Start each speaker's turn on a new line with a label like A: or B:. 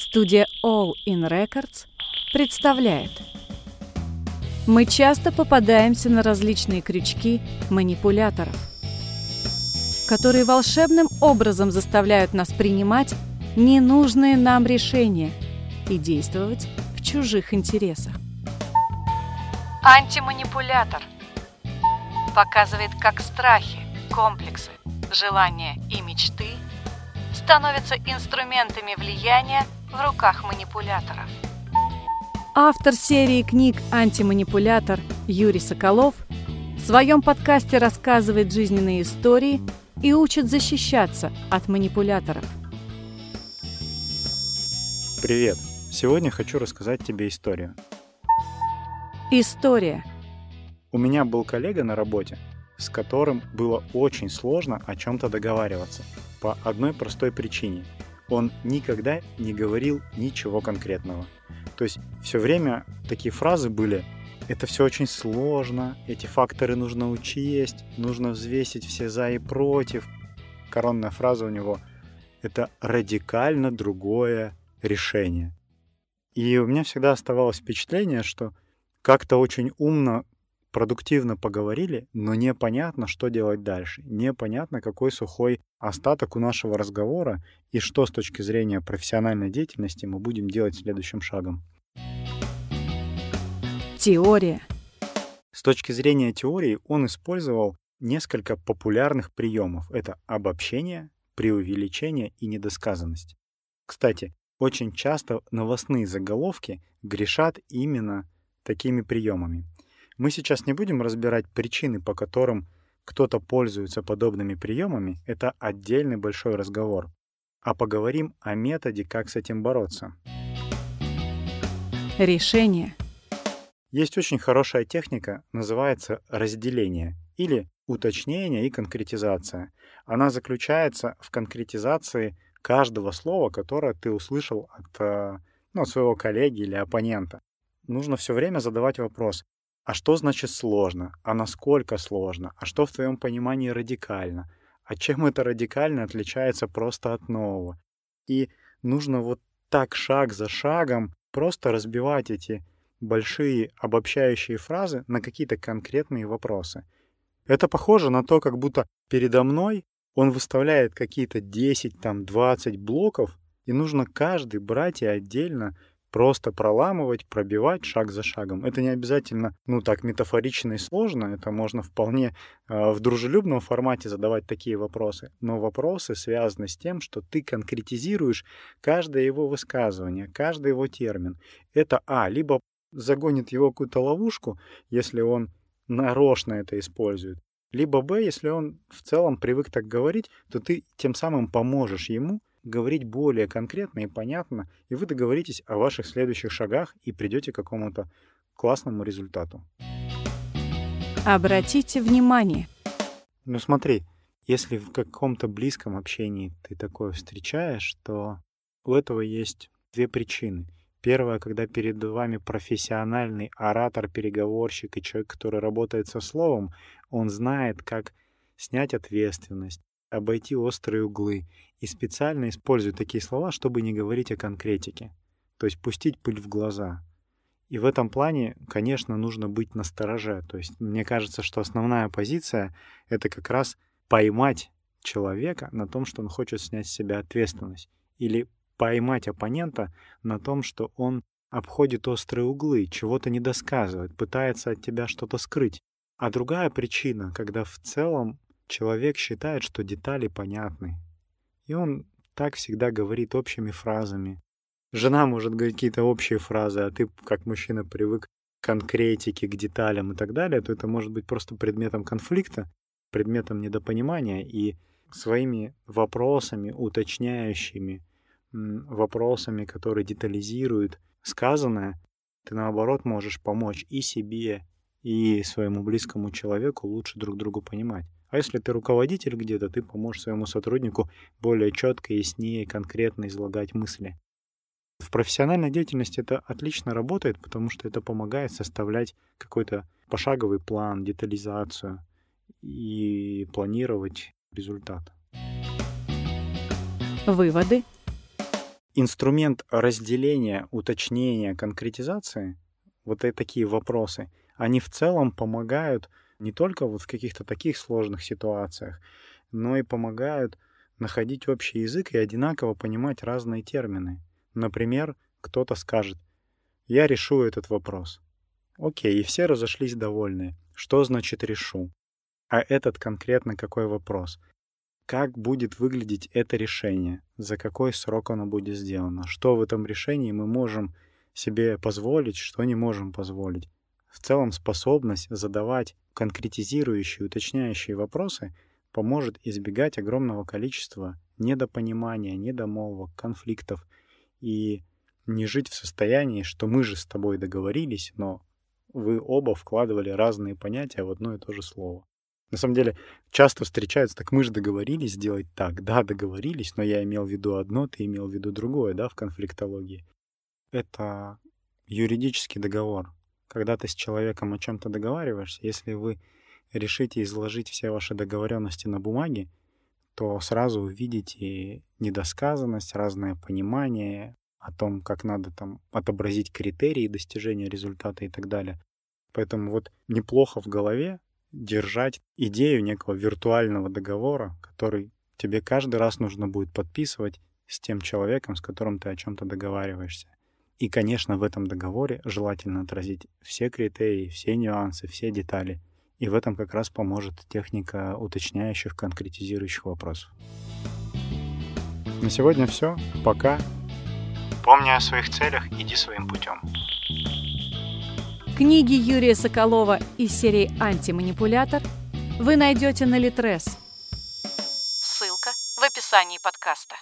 A: Студия All In Records представляет Мы часто попадаемся на различные крючки манипуляторов, которые волшебным образом заставляют нас принимать ненужные нам решения и действовать в чужих интересах. Антиманипулятор показывает, как страхи, комплексы, желания и мечты становятся инструментами влияния в руках манипуляторов. Автор серии книг «Антиманипулятор» Юрий Соколов в своем подкасте рассказывает жизненные истории и учит защищаться от манипуляторов.
B: Привет! Сегодня хочу рассказать тебе историю.
A: История.
B: У меня был коллега на работе, с которым было очень сложно о чем-то договариваться. По одной простой причине. Он никогда не говорил ничего конкретного. То есть все время такие фразы были это все очень сложно, эти факторы нужно учесть, нужно взвесить все за и против. Коронная фраза у него — это радикально другое решение. И у меня всегда оставалось впечатление, что как-то очень умно продуктивно поговорили, но непонятно, что делать дальше. Непонятно, какой сухой остаток у нашего разговора и что с точки зрения профессиональной деятельности мы будем делать следующим шагом.
A: Теория.
B: С точки зрения теории он использовал несколько популярных приемов. Это обобщение, преувеличение и недосказанность. Кстати, очень часто новостные заголовки грешат именно такими приемами. Мы сейчас не будем разбирать причины, по которым кто-то пользуется подобными приемами, это отдельный большой разговор. А поговорим о методе, как с этим бороться.
A: Решение.
B: Есть очень хорошая техника, называется разделение или уточнение и конкретизация. Она заключается в конкретизации каждого слова, которое ты услышал от э, ну, своего коллеги или оппонента. Нужно все время задавать вопрос, а что значит сложно? А насколько сложно? А что в твоем понимании радикально? А чем это радикально отличается просто от нового? И нужно вот так шаг за шагом просто разбивать эти большие обобщающие фразы на какие-то конкретные вопросы. Это похоже на то, как будто передо мной он выставляет какие-то 10, там 20 блоков, и нужно каждый брать и отдельно просто проламывать, пробивать шаг за шагом. Это не обязательно, ну так, метафорично и сложно, это можно вполне э, в дружелюбном формате задавать такие вопросы. Но вопросы связаны с тем, что ты конкретизируешь каждое его высказывание, каждый его термин. Это, а, либо загонит его какую-то ловушку, если он нарочно это использует, либо, б, если он в целом привык так говорить, то ты тем самым поможешь ему говорить более конкретно и понятно, и вы договоритесь о ваших следующих шагах и придете к какому-то классному результату.
A: Обратите внимание.
B: Ну смотри, если в каком-то близком общении ты такое встречаешь, то у этого есть две причины. Первая, когда перед вами профессиональный оратор, переговорщик и человек, который работает со словом, он знает, как снять ответственность, обойти острые углы и специально используют такие слова, чтобы не говорить о конкретике, то есть пустить пыль в глаза. И в этом плане, конечно, нужно быть настороже. То есть мне кажется, что основная позиция — это как раз поймать человека на том, что он хочет снять с себя ответственность. Или поймать оппонента на том, что он обходит острые углы, чего-то недосказывает, пытается от тебя что-то скрыть. А другая причина, когда в целом человек считает, что детали понятны. И он так всегда говорит общими фразами. Жена может говорить какие-то общие фразы, а ты, как мужчина, привык к конкретике, к деталям и так далее, то это может быть просто предметом конфликта, предметом недопонимания и своими вопросами, уточняющими вопросами, которые детализируют сказанное, ты наоборот можешь помочь и себе, и своему близкому человеку лучше друг другу понимать. А если ты руководитель где-то, ты поможешь своему сотруднику более четко, яснее, конкретно излагать мысли. В профессиональной деятельности это отлично работает, потому что это помогает составлять какой-то пошаговый план, детализацию и планировать результат.
A: Выводы.
B: инструмент разделения, уточнения, конкретизации, вот такие вопросы, они в целом помогают не только вот в каких-то таких сложных ситуациях, но и помогают находить общий язык и одинаково понимать разные термины. Например, кто-то скажет «Я решу этот вопрос». Окей, и все разошлись довольны. Что значит «решу»? А этот конкретно какой вопрос? Как будет выглядеть это решение? За какой срок оно будет сделано? Что в этом решении мы можем себе позволить, что не можем позволить? В целом способность задавать конкретизирующие, уточняющие вопросы поможет избегать огромного количества недопонимания, недомолвок, конфликтов и не жить в состоянии, что мы же с тобой договорились, но вы оба вкладывали разные понятия в одно и то же слово. На самом деле, часто встречаются, так мы же договорились сделать так. Да, договорились, но я имел в виду одно, ты имел в виду другое, да, в конфликтологии. Это юридический договор. Когда ты с человеком о чем-то договариваешься, если вы решите изложить все ваши договоренности на бумаге, то сразу увидите недосказанность, разное понимание о том, как надо там отобразить критерии достижения результата и так далее. Поэтому вот неплохо в голове держать идею некого виртуального договора, который тебе каждый раз нужно будет подписывать с тем человеком, с которым ты о чем-то договариваешься. И, конечно, в этом договоре желательно отразить все критерии, все нюансы, все детали. И в этом как раз поможет техника уточняющих, конкретизирующих вопросов. На сегодня все. Пока. Помни о своих целях, иди своим путем.
A: Книги Юрия Соколова из серии «Антиманипулятор» вы найдете на Литрес. Ссылка в описании подкаста.